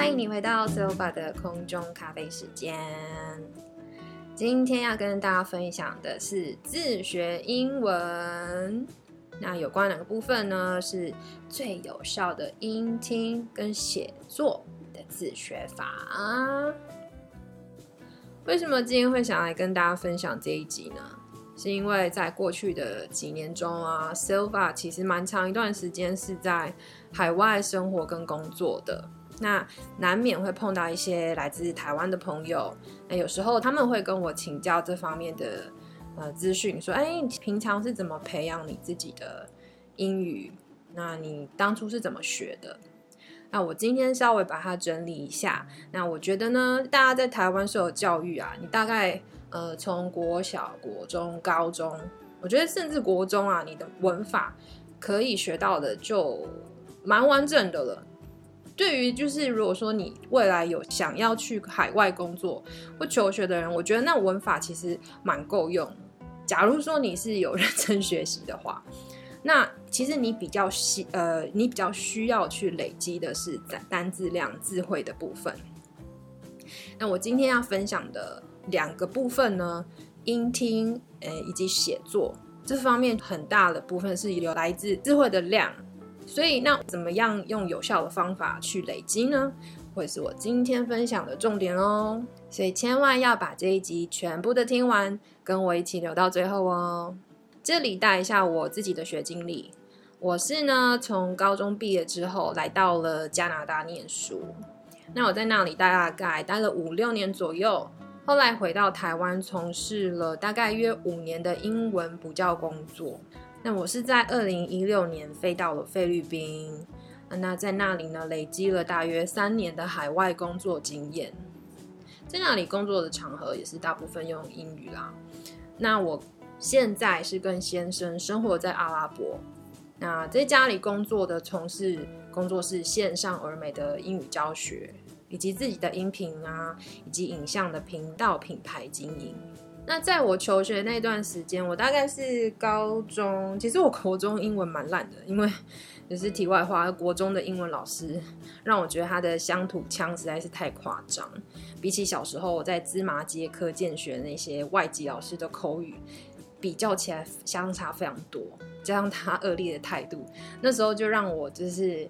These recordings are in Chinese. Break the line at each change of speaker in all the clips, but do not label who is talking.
欢迎你回到 Silva 的空中咖啡时间。今天要跟大家分享的是自学英文。那有关哪个部分呢？是最有效的音听跟写作的自学法。为什么今天会想来跟大家分享这一集呢？是因为在过去的几年中啊，Silva 其实蛮长一段时间是在海外生活跟工作的。那难免会碰到一些来自台湾的朋友，那有时候他们会跟我请教这方面的呃资讯，说：“哎，平常是怎么培养你自己的英语？那你当初是怎么学的？”那我今天稍微把它整理一下。那我觉得呢，大家在台湾受教育啊，你大概呃从国小、国中、高中，我觉得甚至国中啊，你的文法可以学到的就蛮完整的了。对于就是如果说你未来有想要去海外工作或求学的人，我觉得那文法其实蛮够用。假如说你是有认真学习的话，那其实你比较需呃，你比较需要去累积的是单单字量、智慧的部分。那我今天要分享的两个部分呢，音听呃以及写作这方面很大的部分是有来自智慧的量。所以，那怎么样用有效的方法去累积呢？会是我今天分享的重点哦。所以千万要把这一集全部的听完，跟我一起留到最后哦。这里带一下我自己的学经历。我是呢，从高中毕业之后来到了加拿大念书。那我在那里大概待了五六年左右，后来回到台湾，从事了大概约五年的英文补教工作。那我是在二零一六年飞到了菲律宾，那在那里呢，累积了大约三年的海外工作经验，在那里工作的场合也是大部分用英语啦。那我现在是跟先生生活在阿拉伯，那在家里工作的从事工作是线上而美的英语教学，以及自己的音频啊，以及影像的频道品牌经营。那在我求学那段时间，我大概是高中，其实我国中英文蛮烂的，因为 也是题外话，国中的英文老师让我觉得他的乡土腔实在是太夸张，比起小时候我在芝麻街科见学那些外籍老师的口语比较起来，相差非常多。加上他恶劣的态度，那时候就让我就是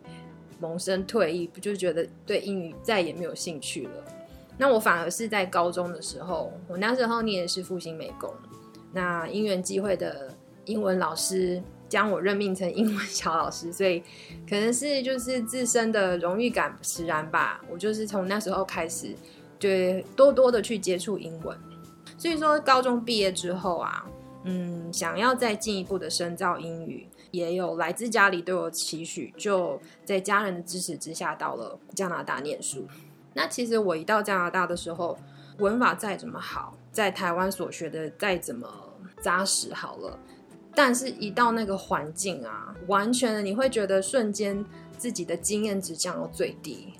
萌生退役，不就觉得对英语再也没有兴趣了。那我反而是在高中的时候，我那时候念的是复兴美工，那因缘际会的英文老师将我任命成英文小老师，所以可能是就是自身的荣誉感使然吧，我就是从那时候开始，对多多的去接触英文。所以说高中毕业之后啊，嗯，想要再进一步的深造英语，也有来自家里对我期许，就在家人的支持之下，到了加拿大念书。那其实我一到加拿大的时候，文法再怎么好，在台湾所学的再怎么扎实好了，但是一到那个环境啊，完全的你会觉得瞬间自己的经验值降到最低，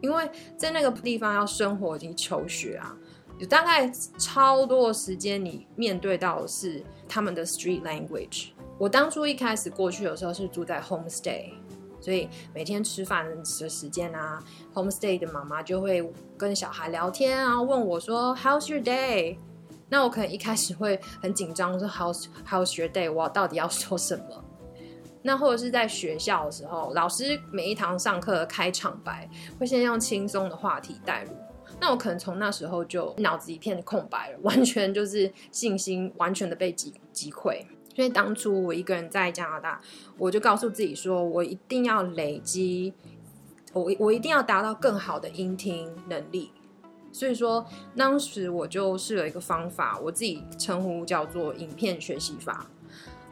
因为在那个地方要生活以及求学啊，有大概超多的时间你面对到的是他们的 street language。我当初一开始过去的时候是住在 homestay。所以每天吃饭的时间啊，homestay 的妈妈就会跟小孩聊天啊，问我说 How's your day？那我可能一开始会很紧张，说 How's How's your day？我到底要说什么？那或者是在学校的时候，老师每一堂上课的开场白会先用轻松的话题带入，那我可能从那时候就脑子一片空白了，完全就是信心完全的被击击溃。所以当初我一个人在加拿大，我就告诉自己说，我一定要累积，我我一定要达到更好的音听能力。所以说，当时我就试了一个方法，我自己称呼叫做影片学习法。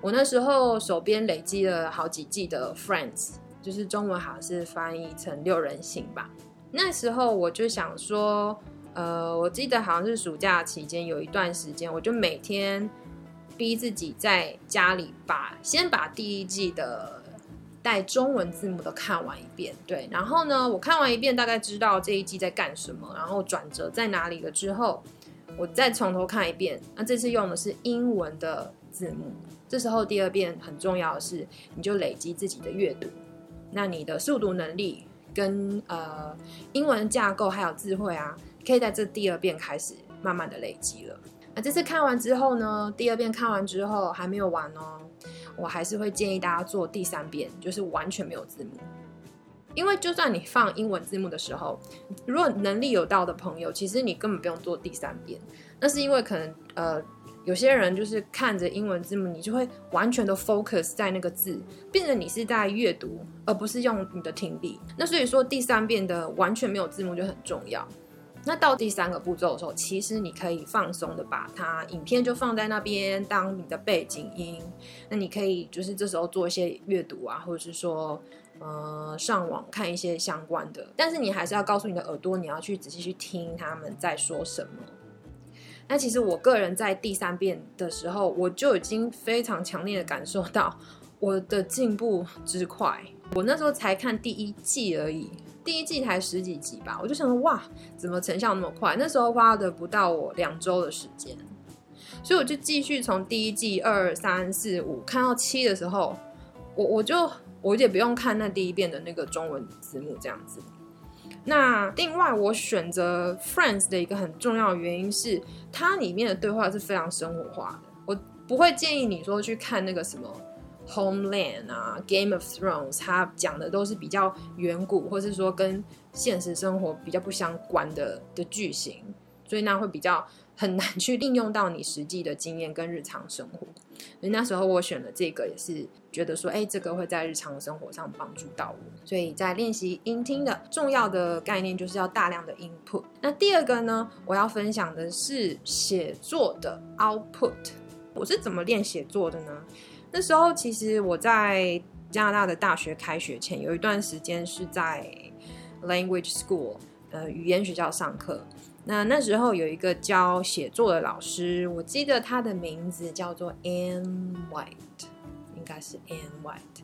我那时候手边累积了好几季的 Friends，就是中文好像是翻译成六人行吧。那时候我就想说，呃，我记得好像是暑假期间有一段时间，我就每天。逼自己在家里把先把第一季的带中文字幕的看完一遍，对，然后呢，我看完一遍，大概知道这一季在干什么，然后转折在哪里了之后，我再从头看一遍。那这次用的是英文的字幕，这时候第二遍很重要的是，你就累积自己的阅读，那你的速读能力跟呃英文架构还有智慧啊，可以在这第二遍开始慢慢的累积了。那这次看完之后呢，第二遍看完之后还没有完哦，我还是会建议大家做第三遍，就是完全没有字幕。因为就算你放英文字幕的时候，如果能力有到的朋友，其实你根本不用做第三遍。那是因为可能呃有些人就是看着英文字幕，你就会完全的 focus 在那个字，变成你是在阅读，而不是用你的听力。那所以说第三遍的完全没有字幕就很重要。那到第三个步骤的时候，其实你可以放松的把它影片就放在那边当你的背景音。那你可以就是这时候做一些阅读啊，或者是说。呃，上网看一些相关的，但是你还是要告诉你的耳朵，你要去仔细去听他们在说什么。那其实我个人在第三遍的时候，我就已经非常强烈的感受到我的进步之快。我那时候才看第一季而已，第一季才十几集吧，我就想说哇，怎么成效那么快？那时候花的不到我两周的时间，所以我就继续从第一季二三四五看到七的时候，我我就。我也不用看那第一遍的那个中文字幕，这样子。那另外，我选择 Friends 的一个很重要的原因是，它里面的对话是非常生活化的。我不会建议你说去看那个什么 Homeland 啊、Game of Thrones，它讲的都是比较远古，或是说跟现实生活比较不相关的的剧情，所以那会比较。很难去 应用到你实际的经验跟日常生活，所以那时候我选了这个，也是觉得说，哎，这个会在日常生活上帮助到我。所以在练习音听的重要的概念，就是要大量的 input。那第二个呢，我要分享的是写作的 output。我是怎么练写作的呢？那时候其实我在加拿大的大学开学前，有一段时间是在 language school，呃，语言学校上课。那那时候有一个教写作的老师，我记得他的名字叫做 Anne White，应该是 Anne White。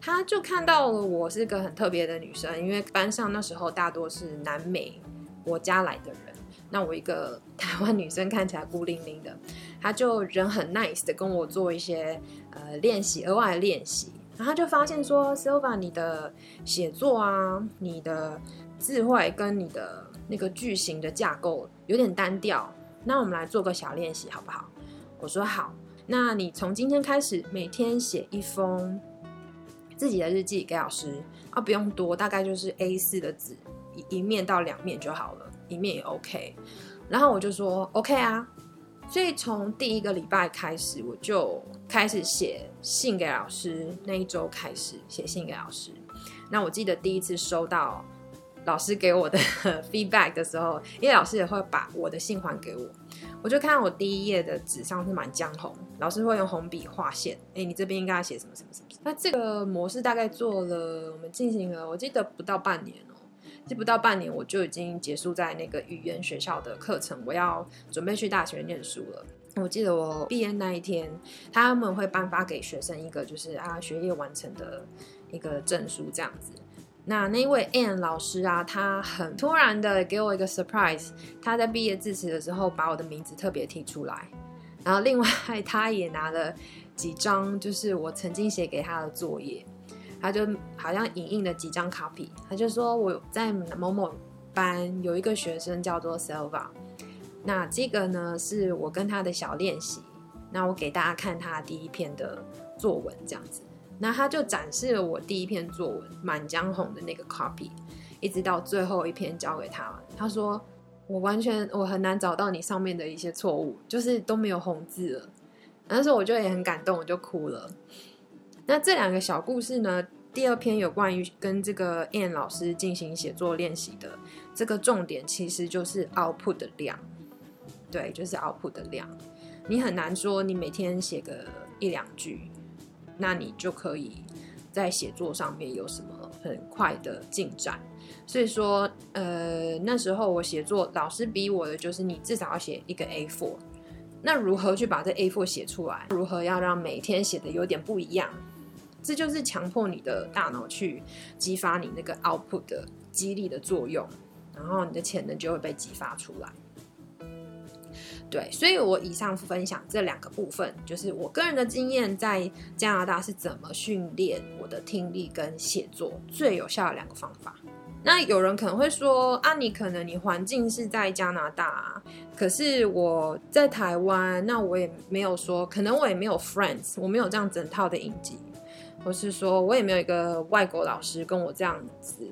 他就看到了我是个很特别的女生，因为班上那时候大多是南美国家来的人，那我一个台湾女生看起来孤零零的，他就人很 nice 的跟我做一些呃练习，额外练习，然后就发现说，Silva，你的写作啊，你的智慧跟你的。那个句型的架构有点单调，那我们来做个小练习好不好？我说好，那你从今天开始每天写一封自己的日记给老师啊，不用多，大概就是 A 四的纸一一面到两面就好了，一面也 OK。然后我就说 OK 啊，所以从第一个礼拜开始，我就开始写信给老师，那一周开始写信给老师。那我记得第一次收到。老师给我的 feedback 的时候，因为老师也会把我的信还给我，我就看到我第一页的纸上是满江红，老师会用红笔画线，哎，你这边应该要写什么什么什么。那这个模式大概做了，我们进行了，我记得不到半年这，不到半年我就已经结束在那个语言学校的课程，我要准备去大学念书了。我记得我毕业那一天，他们会颁发给学生一个就是啊学业完成的一个证书这样子。那那位 Anne 老师啊，他很突然的给我一个 surprise，他在毕业致辞的时候把我的名字特别提出来，然后另外他也拿了几张就是我曾经写给他的作业，他就好像影印了几张 copy，他就说我在某某班有一个学生叫做 Selva，那这个呢是我跟他的小练习，那我给大家看他第一篇的作文这样子。那他就展示了我第一篇作文《满江红》的那个 copy，一直到最后一篇交给他。他说：“我完全我很难找到你上面的一些错误，就是都没有红字了。”那时候我就也很感动，我就哭了。那这两个小故事呢？第二篇有关于跟这个 a n n 老师进行写作练习的这个重点，其实就是 output 的量。对，就是 output 的量。你很难说你每天写个一两句。那你就可以在写作上面有什么很快的进展。所以说，呃，那时候我写作老师逼我的就是你至少要写一个 A4。那如何去把这 A4 写出来？如何要让每天写的有点不一样？这就是强迫你的大脑去激发你那个 output 的激励的作用，然后你的潜能就会被激发出来。对，所以我以上分享这两个部分，就是我个人的经验，在加拿大是怎么训练我的听力跟写作最有效的两个方法。那有人可能会说啊，你可能你环境是在加拿大，可是我在台湾，那我也没有说，可能我也没有 friends，我没有这样整套的影集，或是说我也没有一个外国老师跟我这样子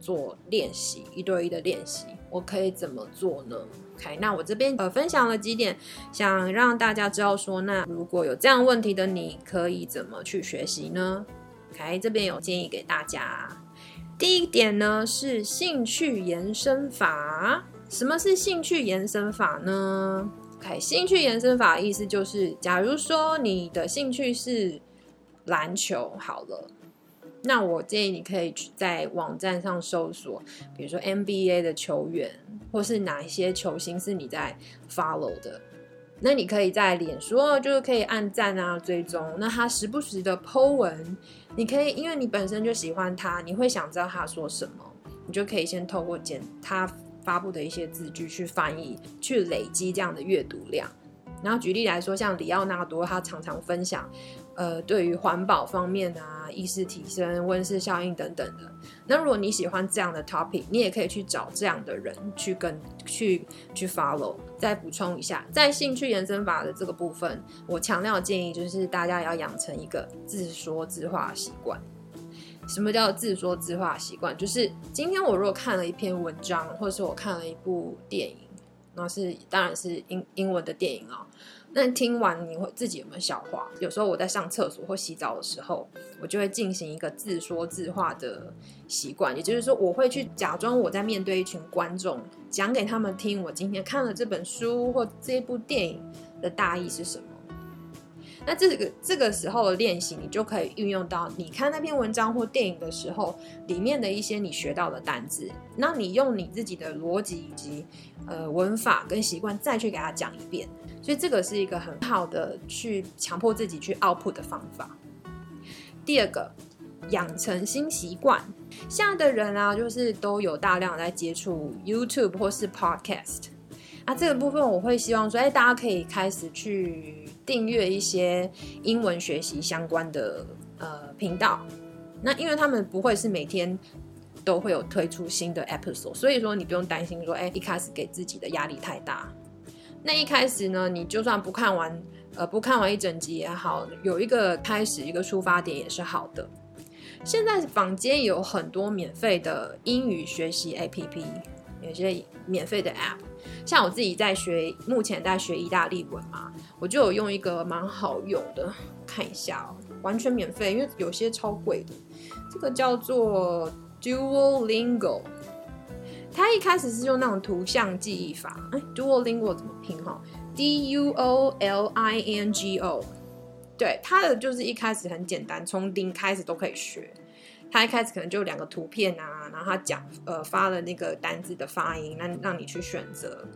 做练习，一对一的练习，我可以怎么做呢？OK，那我这边呃分享了几点，想让大家知道说，那如果有这样问题的，你可以怎么去学习呢？OK，这边有建议给大家。第一点呢是兴趣延伸法。什么是兴趣延伸法呢？OK，兴趣延伸法意思就是，假如说你的兴趣是篮球，好了，那我建议你可以在网站上搜索，比如说 NBA 的球员，或是哪一些球星是你在 follow 的。那你可以在脸书就是可以按赞啊，追踪。那他时不时的 Po 文，你可以因为你本身就喜欢他，你会想知道他说什么，你就可以先透过简他发布的一些字句去翻译，去累积这样的阅读量。然后举例来说，像里奥纳多，他常常分享。呃，对于环保方面啊，意识提升、温室效应等等的。那如果你喜欢这样的 topic，你也可以去找这样的人去跟去去 follow。再补充一下，在兴趣延伸法的这个部分，我强调建议就是大家要养成一个自说自话习惯。什么叫自说自话习惯？就是今天我如果看了一篇文章，或者是我看了一部电影，那是当然是英英文的电影啊。那听完你会自己有没有消化？有时候我在上厕所或洗澡的时候，我就会进行一个自说自话的习惯，也就是说，我会去假装我在面对一群观众，讲给他们听我今天看了这本书或这部电影的大意是什么。那这个这个时候的练习，你就可以运用到你看那篇文章或电影的时候，里面的一些你学到的单字，那你用你自己的逻辑以及呃文法跟习惯再去给他讲一遍。所以这个是一个很好的去强迫自己去 output 的方法。第二个，养成新习惯。现在的人啊，就是都有大量在接触 YouTube 或是 Podcast。啊，这个部分我会希望说，哎，大家可以开始去订阅一些英文学习相关的呃频道。那因为他们不会是每天都会有推出新的 episode，所以说你不用担心说，哎，一开始给自己的压力太大。那一开始呢，你就算不看完，呃，不看完一整集也好，有一个开始，一个出发点也是好的。现在坊间有很多免费的英语学习 APP，有些免费的 App，像我自己在学，目前在学意大利文嘛，我就有用一个蛮好用的，看一下哦，完全免费，因为有些超贵的，这个叫做 Duolingo。他一开始是用那种图像记忆法，哎，Duolingo 怎么拼哈？D U O L I N G O，对，他的就是一开始很简单，从零开始都可以学。他一开始可能就两个图片啊，然后他讲呃发了那个单字的发音，让让你去选择，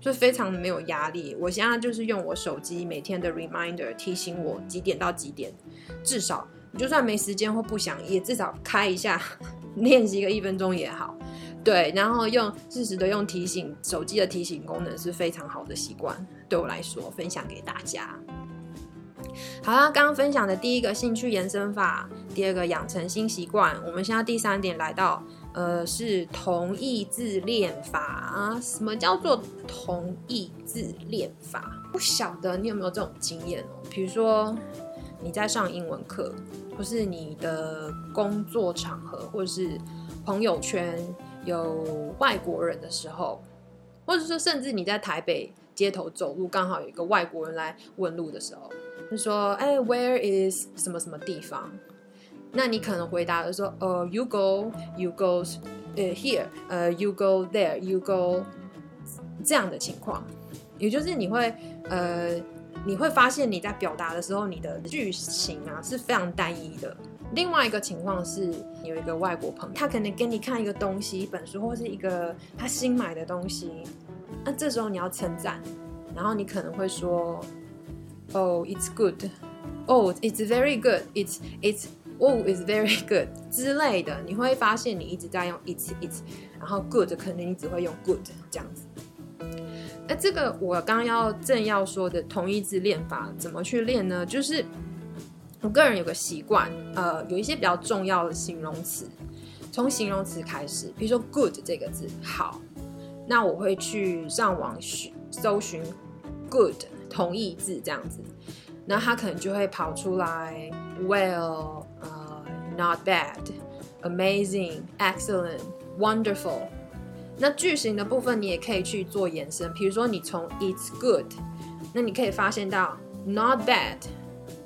就非常没有压力。我现在就是用我手机每天的 reminder 提醒我几点到几点，至少你就算没时间或不想，也至少开一下练习个一分钟也好。对，然后用适时的用提醒手机的提醒功能是非常好的习惯，对我来说分享给大家。好啦，刚刚分享的第一个兴趣延伸法，第二个养成新习惯，我们现在第三点来到，呃，是同意自恋法。什么叫做同意自恋法？不晓得你有没有这种经验哦？比如说你在上英文课，或是你的工作场合，或是朋友圈。有外国人的时候，或者说甚至你在台北街头走路，刚好有一个外国人来问路的时候，就说：“哎，Where is 什么什么地方？”那你可能回答的说：“呃，You go, you go, s 呃，here，呃，You go there, you go。”这样的情况，也就是你会呃，你会发现你在表达的时候，你的句型啊是非常单一的。另外一个情况是，有一个外国朋友，他可能给你看一个东西，一本书或是一个他新买的东西，那这时候你要称赞，然后你可能会说，Oh, it's good. Oh, it's very good. It's it's oh, it's very good 之类的，你会发现你一直在用 it's it's，然后 good 可能你只会用 good 这样子。那这个我刚要正要说的同义字练法怎么去练呢？就是。我个人有个习惯，呃，有一些比较重要的形容词，从形容词开始，比如说 good 这个字，好，那我会去上网搜寻 good 同义字这样子，那他可能就会跑出来 well，呃，not bad，amazing，excellent，wonderful。那句型的部分你也可以去做延伸，比如说你从 it's good，那你可以发现到 not bad。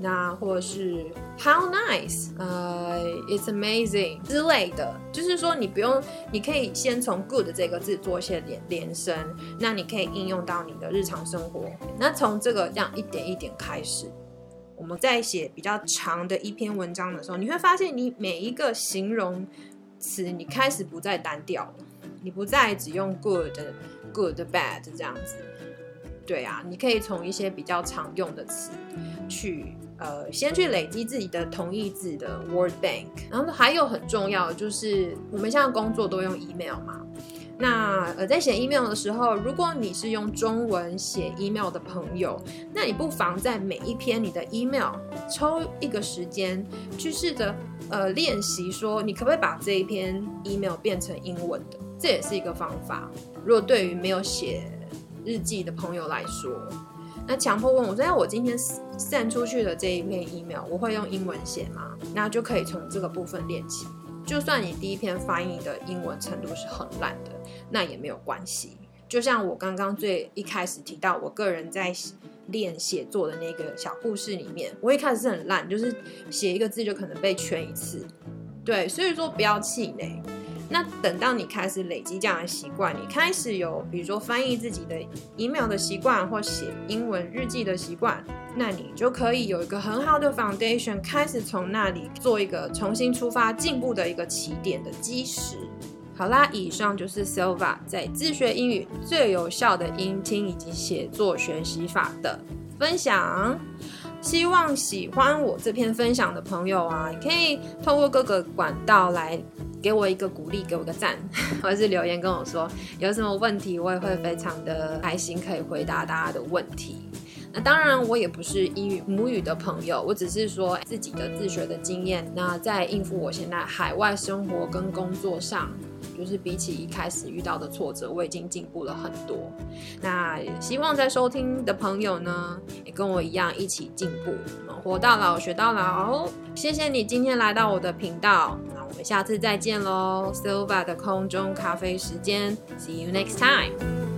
那或者是 How nice，呃，It's amazing 之类的，就是说你不用，你可以先从 good 这个字做一些连连声，那你可以应用到你的日常生活。那从这个这样一点一点开始，我们在写比较长的一篇文章的时候，你会发现你每一个形容词，你开始不再单调了，你不再只用 good、good、bad 这样子。对啊，你可以从一些比较常用的词去。呃，先去累积自己的同义字的 word bank，然后还有很重要的就是，我们现在工作都用 email 嘛。那呃，在写 email 的时候，如果你是用中文写 email 的朋友，那你不妨在每一篇你的 email 抽一个时间，去试着呃练习说，你可不可以把这一篇 email 变成英文的？这也是一个方法。如果对于没有写日记的朋友来说。那强迫问我说：“那我今天散出去的这一篇 email，我会用英文写吗？”那就可以从这个部分练起。就算你第一篇翻译的英文程度是很烂的，那也没有关系。就像我刚刚最一开始提到，我个人在练写作的那个小故事里面，我一开始是很烂，就是写一个字就可能被圈一次。对，所以说不要气馁。那等到你开始累积这样的习惯，你开始有比如说翻译自己的 email 的习惯，或写英文日记的习惯，那你就可以有一个很好的 foundation，开始从那里做一个重新出发、进步的一个起点的基石。好啦，以上就是 Silva 在自学英语最有效的音听以及写作学习法的分享。希望喜欢我这篇分享的朋友啊，可以透过各个管道来。给我一个鼓励，给我个赞，或者是留言跟我说有什么问题，我也会非常的开心可以回答大家的问题。那当然，我也不是英语母语的朋友，我只是说自己的自学的经验。那在应付我现在海外生活跟工作上，就是比起一开始遇到的挫折，我已经进步了很多。那希望在收听的朋友呢，也跟我一样一起进步，活到老学到老。谢谢你今天来到我的频道。那我们下次再见喽，Silva 的空中咖啡时间，See you next time。